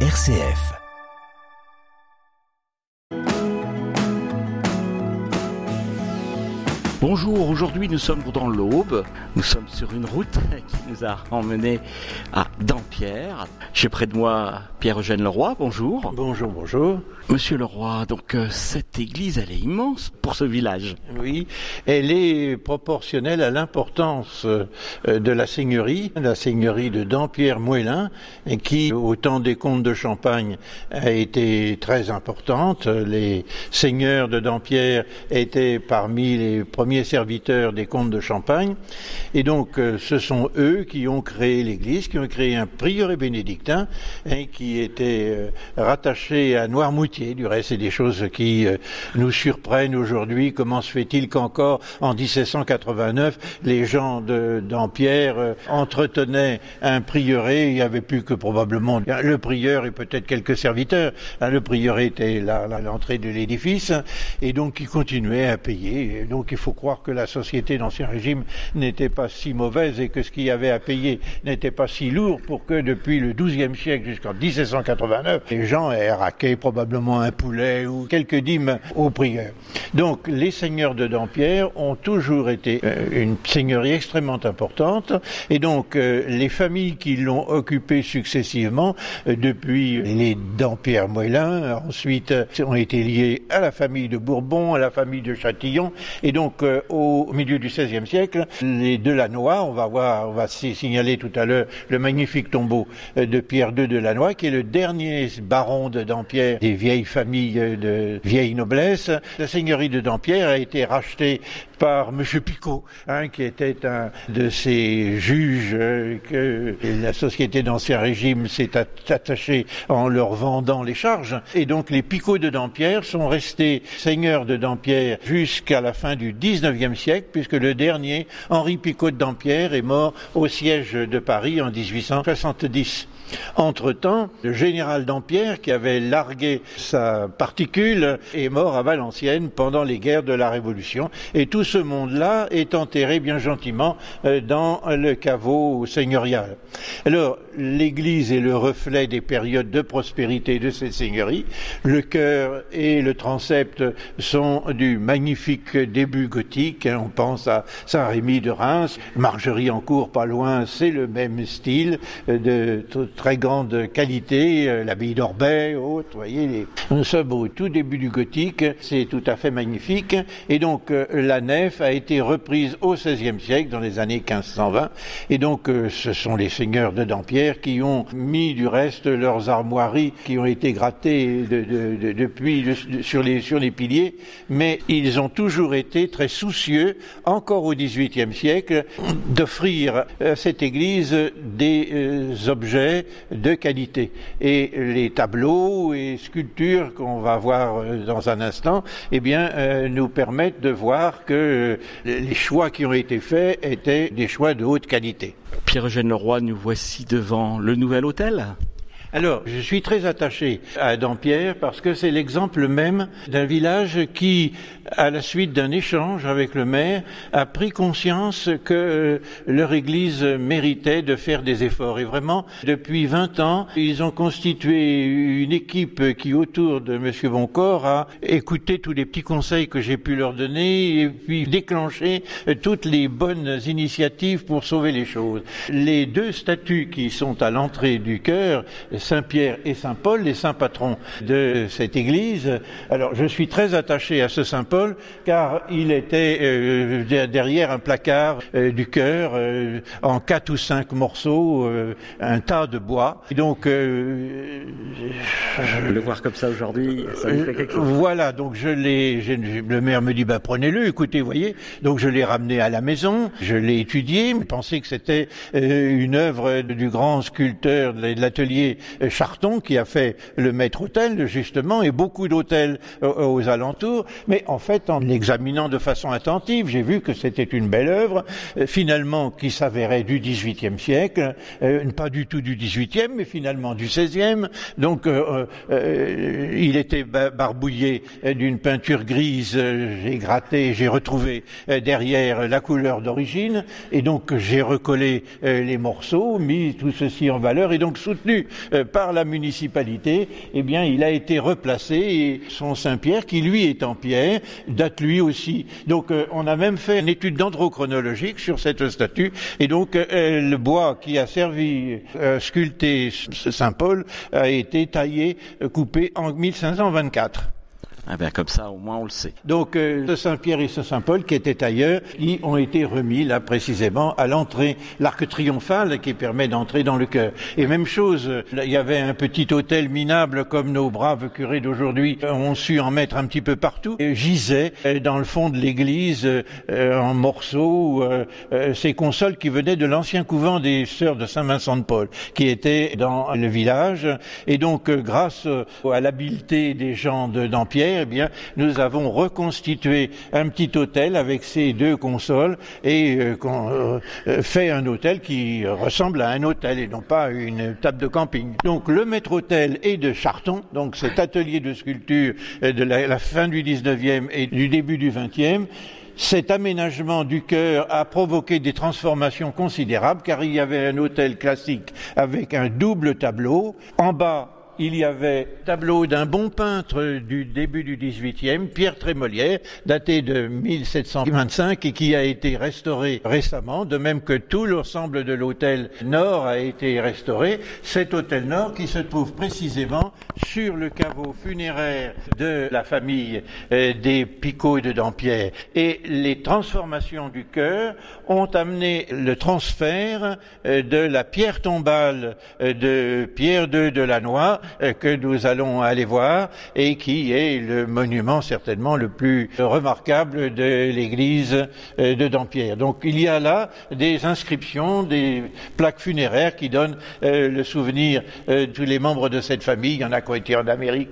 RCF. Bonjour, aujourd'hui nous sommes dans l'Aube. Nous sommes sur une route qui nous a emmenés à Dampierre. J'ai près de moi Pierre-Eugène Leroy, bonjour. Bonjour, bonjour. Monsieur Leroy, donc euh, cette église, elle est immense pour ce village. Oui, elle est proportionnelle à l'importance euh, de la seigneurie, la seigneurie de Dampierre-Moellin, qui, au temps des comtes de Champagne, a été très importante. Les seigneurs de Dampierre étaient parmi les premiers serviteurs des comtes de Champagne. Et donc, euh, ce sont eux qui ont créé l'église, qui ont créé un prieuré bénédictin, et qui était rattaché à Noirmoutier du reste, c'est des choses qui euh, nous surprennent aujourd'hui. Comment se fait-il qu'encore en 1789, les gens d'Ampierre euh, entretenaient un prieuré Il n'y avait plus que probablement le prieur et peut-être quelques serviteurs. Hein, le prieuré était là, à l'entrée de l'édifice et donc ils continuaient à payer. donc il faut croire que la société d'Ancien Régime n'était pas si mauvaise et que ce qu'il y avait à payer n'était pas si lourd pour que depuis le XIIe siècle jusqu'en 1789, les gens aient raqué probablement un poulet ou quelques dîmes aux prieurs. Donc les seigneurs de Dampierre ont toujours été euh, une seigneurie extrêmement importante et donc euh, les familles qui l'ont occupée successivement euh, depuis les Dampierre-Moellin ensuite ont été liées à la famille de Bourbon, à la famille de Châtillon et donc au milieu du XVIe siècle les Delannoy, on va voir, on va signaler tout à l'heure le magnifique tombeau de Pierre II de Lannoy qui est le dernier baron de Dampierre des vieilles famille de vieille noblesse. La seigneurie de Dampierre a été rachetée par M. Picot, hein, qui était un de ces juges euh, que la société d'Ancien Régime s'est attachée en leur vendant les charges. Et donc les Picots de Dampierre sont restés seigneurs de Dampierre jusqu'à la fin du XIXe siècle, puisque le dernier, Henri Picot de Dampierre, est mort au siège de Paris en 1870. Entre-temps, le général Dampierre, qui avait largué sa particule, est mort à Valenciennes pendant les guerres de la Révolution. Et tout ce monde-là est enterré bien gentiment euh, dans le caveau seigneurial. Alors, l'église est le reflet des périodes de prospérité de cette seigneurie. Le chœur et le transept sont du magnifique début gothique. Hein. On pense à Saint-Rémy de Reims. Margerie en cours, pas loin, c'est le même style euh, de très grande qualité, euh, l'abbaye d'Orbay, autres, voyez, les... nous sommes au tout début du gothique, c'est tout à fait magnifique, et donc euh, la nef a été reprise au XVIe siècle, dans les années 1520, et donc euh, ce sont les seigneurs de Dampierre qui ont mis du reste leurs armoiries qui ont été grattées depuis sur, les, sur les piliers, mais ils ont toujours été très soucieux, encore au XVIIIe siècle, d'offrir à cette église des objets de qualité. Et les tableaux et sculptures qu'on va voir euh, dans un instant, eh bien, euh, nous permettent de voir que euh, les choix qui ont été faits étaient des choix de haute qualité. Pierre-Eugène Leroy, nous voici devant le nouvel hôtel. Alors, je suis très attaché à Dampierre parce que c'est l'exemple même d'un village qui, à la suite d'un échange avec le maire, a pris conscience que euh, leur église méritait de faire des efforts. Et vraiment, depuis 20 ans, ils ont constitué une équipe qui, autour de M. Boncor, a écouté tous les petits conseils que j'ai pu leur donner et puis déclenché euh, toutes les bonnes initiatives pour sauver les choses. Les deux statues qui sont à l'entrée du chœur Saint-Pierre et Saint-Paul, les saints patrons de cette église. Alors je suis très attaché à ce Saint-Paul car il était euh, derrière un placard euh, du cœur euh, en quatre ou cinq morceaux, un tas de bois. Et donc je... le voir comme ça aujourd'hui, ça fait quelque chose. Voilà, donc je l'ai. Le maire me dit bah prenez-le, écoutez, voyez. Donc je l'ai ramené à la maison, je l'ai étudié, mais pensais que c'était une œuvre du grand sculpteur de l'atelier Charton qui a fait le maître hôtel justement et beaucoup d'hôtels euh, aux alentours. Mais en fait, en l'examinant de façon attentive, j'ai vu que c'était une belle œuvre, euh, finalement qui s'avérait du XVIIIe siècle, euh, pas du tout du XVIIIe, mais finalement du XVIe. Donc, il était barbouillé d'une peinture grise. j'ai gratté, j'ai retrouvé derrière la couleur d'origine, et donc j'ai recollé les morceaux, mis tout ceci en valeur, et donc soutenu par la municipalité, eh bien, il a été replacé et son Saint-Pierre, qui lui est en pierre, date lui aussi. Donc, on a même fait une étude dendrochronologique sur cette statue et donc le bois qui a servi à sculpter Saint-Paul a été taillé, coupé en 1524. Ah ben comme ça, au moins on le sait. Donc euh, ce Saint-Pierre et ce Saint-Paul qui étaient ailleurs, ils ont été remis là précisément à l'entrée, l'arc triomphal qui permet d'entrer dans le cœur. Et même chose, il y avait un petit hôtel minable comme nos braves curés d'aujourd'hui ont su en mettre un petit peu partout, et gisait euh, dans le fond de l'église euh, en morceaux ces consoles qui venaient de l'ancien couvent des sœurs de Saint-Vincent de Paul, qui étaient dans le village. Et donc grâce à l'habileté des gens de Dampierre, eh bien, nous avons reconstitué un petit hôtel avec ces deux consoles et euh, euh, euh, fait un hôtel qui ressemble à un hôtel et non pas une table de camping. Donc le maître hôtel est de Charton, donc cet atelier de sculpture de la, la fin du 19e et du début du 20e. Cet aménagement du chœur a provoqué des transformations considérables car il y avait un hôtel classique avec un double tableau. En bas, il y avait tableau d'un bon peintre du début du XVIIIe, Pierre Trémolière, daté de 1725 et qui a été restauré récemment, de même que tout l'ensemble de l'hôtel Nord a été restauré. Cet hôtel Nord qui se trouve précisément sur le caveau funéraire de la famille euh, des Picots de Dampierre. Et les transformations du cœur ont amené le transfert euh, de la pierre tombale euh, de Pierre II de Lannoy que nous allons aller voir et qui est le monument certainement le plus remarquable de l'église euh, de Dampierre. Donc il y a là des inscriptions, des plaques funéraires qui donnent euh, le souvenir de tous les membres de cette famille. Il y en a qui ont été en Amérique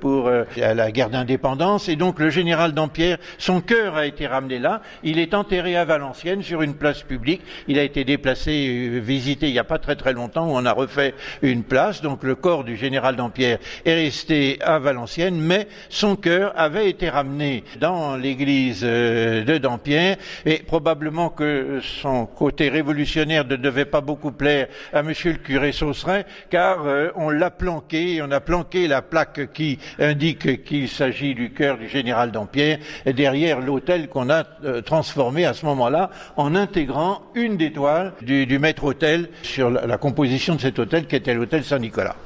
pour la guerre d'indépendance et donc le général Dampierre, son cœur a été ramené là. Il est enterré à Valenciennes sur une place publique. Il a été déplacé, visité il n'y a pas très très longtemps où on a refait une place. Donc le corps du général général Dampierre est resté à Valenciennes, mais son cœur avait été ramené dans l'église euh, de Dampierre et probablement que son côté révolutionnaire ne devait pas beaucoup plaire à monsieur le curé Saucerin, car euh, on l'a planqué, on a planqué la plaque qui indique qu'il s'agit du cœur du général Dampierre derrière l'hôtel qu'on a euh, transformé à ce moment-là en intégrant une des toiles du, maître hôtel sur la, la composition de cet hôtel qui était l'hôtel Saint-Nicolas.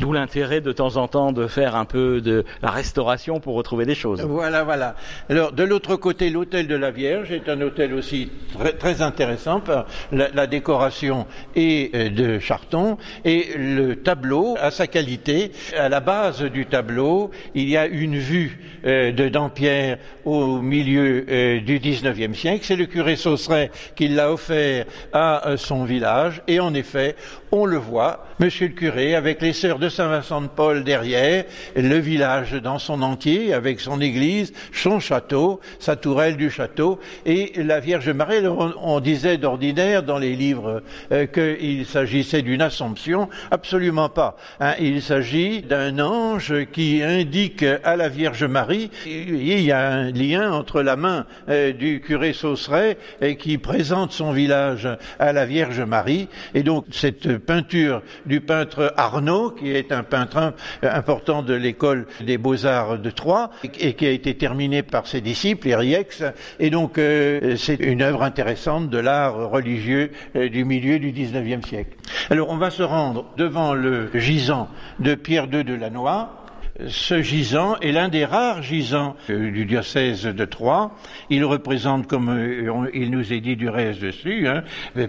D'où l'intérêt de temps en temps de faire un peu de la restauration pour retrouver des choses. Voilà, voilà. Alors, de l'autre côté, l'hôtel de la Vierge est un hôtel aussi très, intéressant par la, décoration et euh, de Charton et le tableau a sa qualité. À la base du tableau, il y a une vue euh, de Dampierre au milieu euh, du XIXe siècle. C'est le curé Sauceray qui l'a offert à son village et en effet, on le voit, Monsieur le curé, avec les de Saint-Vincent de Paul derrière, le village dans son entier, avec son église, son château, sa tourelle du château, et la Vierge Marie. On, disait d'ordinaire dans les livres euh, qu'il s'agissait d'une assomption, absolument pas. Hein. il s'agit d'un ange qui indique à la Vierge Marie, il y a un lien entre la main euh, du curé Sauceray et qui présente son village à la Vierge Marie, et donc cette peinture du peintre Arnaud, qui est un peintre important de l'école des beaux-arts de Troyes et qui a été terminé par ses disciples, Eriex. Et donc, euh, c'est une œuvre intéressante de l'art religieux euh, du milieu du XIXe siècle. Alors, on va se rendre devant le gisant de Pierre II de Lannoy, ce gisant est l'un des rares gisants euh, du diocèse de Troyes. Il représente, comme euh, il nous est dit du reste dessus, hein,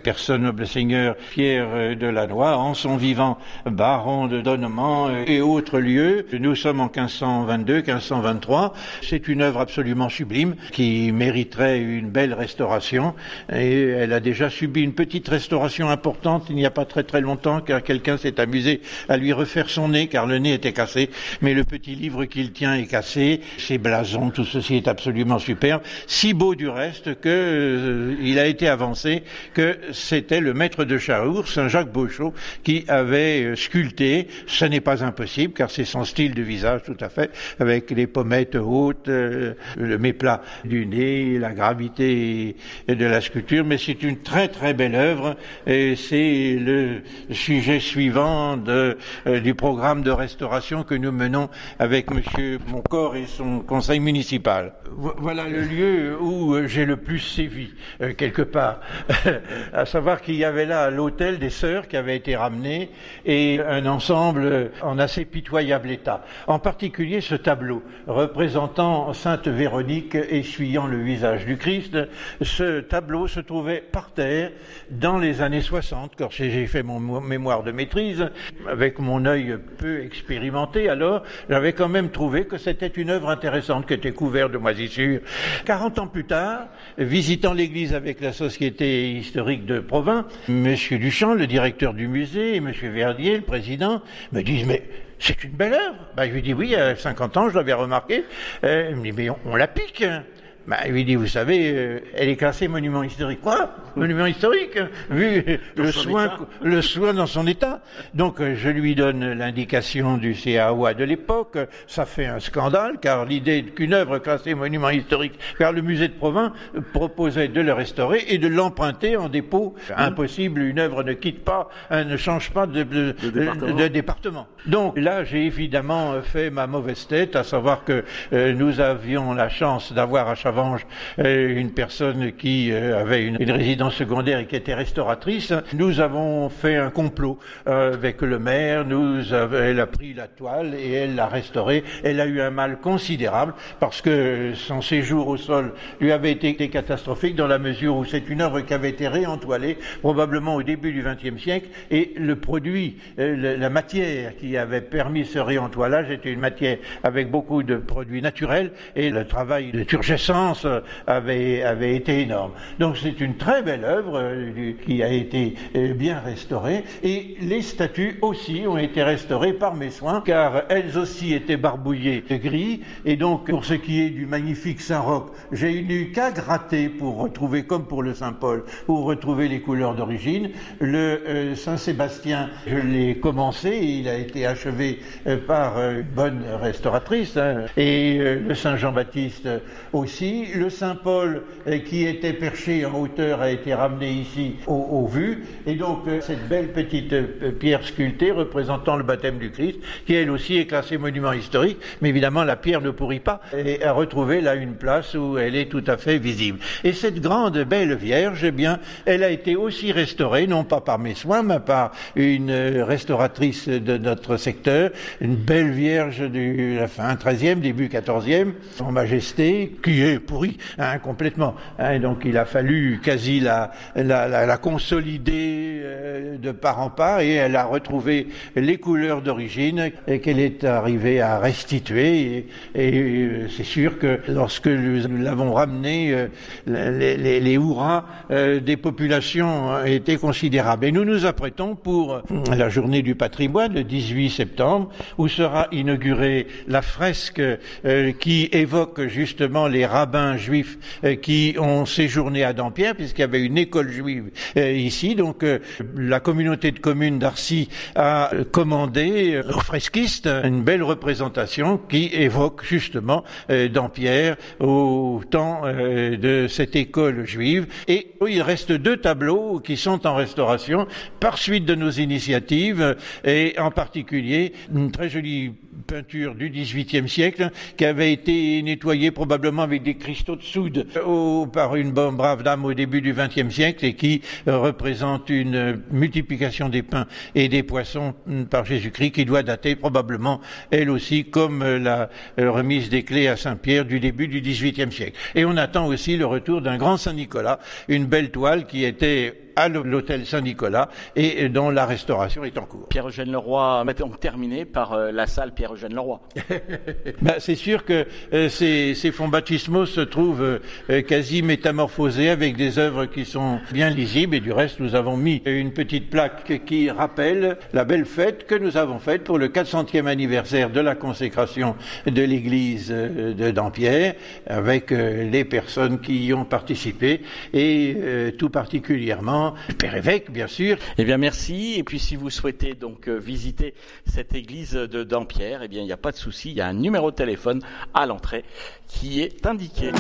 personne noble seigneur Pierre euh, de Lannoy, en son vivant baron de Donnement et autres lieux. Nous sommes en 1522-1523. C'est une œuvre absolument sublime qui mériterait une belle restauration et elle a déjà subi une petite restauration importante il n'y a pas très très longtemps car quelqu'un s'est amusé à lui refaire son nez car le nez était cassé. Mais le petit livre qu'il tient est cassé, ses blasons, tout ceci est absolument superbe, si beau du reste que euh, il a été avancé que c'était le maître de Charour, Saint Jacques Beauchot, qui avait euh, sculpté. Ce n'est pas impossible car c'est son style de visage tout à fait, avec les pommettes hautes, euh, le méplat du nez, la gravité de la sculpture, mais c'est une très très belle œuvre et c'est le sujet suivant du programme de restauration que nous menons avec Monsieur Moncor et son conseil municipal. Voilà le lieu où j'ai le plus sévi, quelque part. à savoir qu'il y avait là l'hôtel des sœurs qui avait été ramené et un ensemble en assez pitoyable état. En particulier ce tableau représentant Sainte Véronique essuyant le visage du Christ. Ce tableau se trouvait par terre dans les années 60, quand j'ai fait mon mémoire de maîtrise, avec mon œil peu expérimenté, alors j'avais quand même trouvé que c'était une œuvre intéressante qui était couverte de moisissures. 40 ans plus tard, visitant l'église avec la société historique de Provins, Monsieur Duchamp, le directeur du musée, et Monsieur Verdier, le président, me disent mais c'est une belle œuvre. Ben, je lui dis oui, il y a 50 ans, je l'avais remarqué. Euh, il me dit mais on, on la pique. Bah, il lui dit, vous savez, euh, elle est classée monument historique. Quoi Monument historique Vu le soin, le soin dans son état. Donc, euh, je lui donne l'indication du CAOA de l'époque. Ça fait un scandale, car l'idée qu'une œuvre classée monument historique, car le musée de Provins proposait de le restaurer et de l'emprunter en dépôt. Impossible, une œuvre ne quitte pas, hein, ne change pas de, de, département. de département. Donc, là, j'ai évidemment fait ma mauvaise tête, à savoir que euh, nous avions la chance d'avoir à Chavannes une personne qui euh, avait une, résidence secondaire et qui était restauratrice. Nous avons fait un complot euh, avec le maire. Elle a pris la toile et elle l'a restaurée. Elle a eu un mal considérable parce que son séjour au sol lui avait été catastrophique dans la mesure où c'est une œuvre qui avait été réentoilée probablement au début du XXe siècle et le produit, euh, la matière qui avait permis ce réentoilage était une matière avec beaucoup de produits naturels et le travail de turgescence avait, avait été énorme. Donc c'est une très belle œuvre euh, qui a été euh, bien restaurée et les statues aussi ont été restaurées par mes soins car elles aussi étaient barbouillées de gris et donc pour ce qui est du magnifique Saint-Roch, j'ai eu qu'à gratter pour retrouver comme pour le Saint-Paul, pour retrouver les couleurs d'origine. Le euh, Saint-Sébastien, je l'ai commencé il a été achevé par une bonne restauratrice hein. et le Saint-Jean-Baptiste aussi le Saint-Paul euh, qui était perché en hauteur a été ramené ici au, vu. Et donc euh, cette belle petite euh, pierre sculptée représentant le baptême du Christ, qui elle aussi est classée monument historique, mais évidemment la pierre ne pourrit pas, et a retrouvé là une place où elle est tout à fait visible. Et cette grande belle Vierge, eh bien, elle a été aussi restaurée, non pas par mes soins, mais par une restauratrice de notre secteur, une belle Vierge du la fin 13e, début 14e, en majesté, qui est pourri hein, complètement. Hein, donc il a fallu quasi la, la, la, la consolider euh, de part en part et elle a retrouvé les couleurs d'origine et qu'elle est arrivée à restituer. Et, et euh, c'est sûr que lorsque nous l'avons ramené, euh, les, les, les hurrahs des populations étaient considérables. Et nous nous apprêtons pour la journée du patrimoine, le 18 septembre, où sera inaugurée la fresque qui évoque justement les rabbins juifs euh, qui ont séjourné à Dampierre, puisqu'il y avait une école juive euh, ici. Donc euh, la communauté de communes d'Arcy a commandé aux fresquistes une belle représentation qui évoque justement Dampierre au temps de cette école juive. Et il reste deux tableaux qui sont en restauration par suite de nos initiatives et en particulier une très jolie peinture du XVIIIe siècle qui avait été nettoyée probablement avec des cristaux de soude par une brave dame au début du XXe siècle et qui représente une multiplication des pains et des poissons par Jésus-Christ qui doit dater probablement elle aussi comme la remise des clés à Saint-Pierre du début du XVIIIe siècle. Et on attend aussi le retour d'un grand Saint-Nicolas, une belle toile qui était à l'hôtel Saint-Nicolas et dont la restauration est en cours. Pierre-Eugène Leroy donc terminer par euh, la salle Pierre-Eugène Leroy. ben, c'est sûr que euh, ces, ces, fonds baptismaux se trouvent euh, quasi métamorphosés avec des œuvres qui sont bien lisibles et du reste nous avons mis une petite plaque qui rappelle la belle fête que nous avons faite pour le 400e anniversaire de la consécration de l'église de Dampierre avec les personnes qui y ont participé et tout particulièrement le Père évêque bien sûr. Eh bien merci et puis si vous souhaitez donc visiter cette église de Dampierre, eh bien il n'y a pas de souci, il y a un numéro de téléphone à l'entrée qui est indiqué.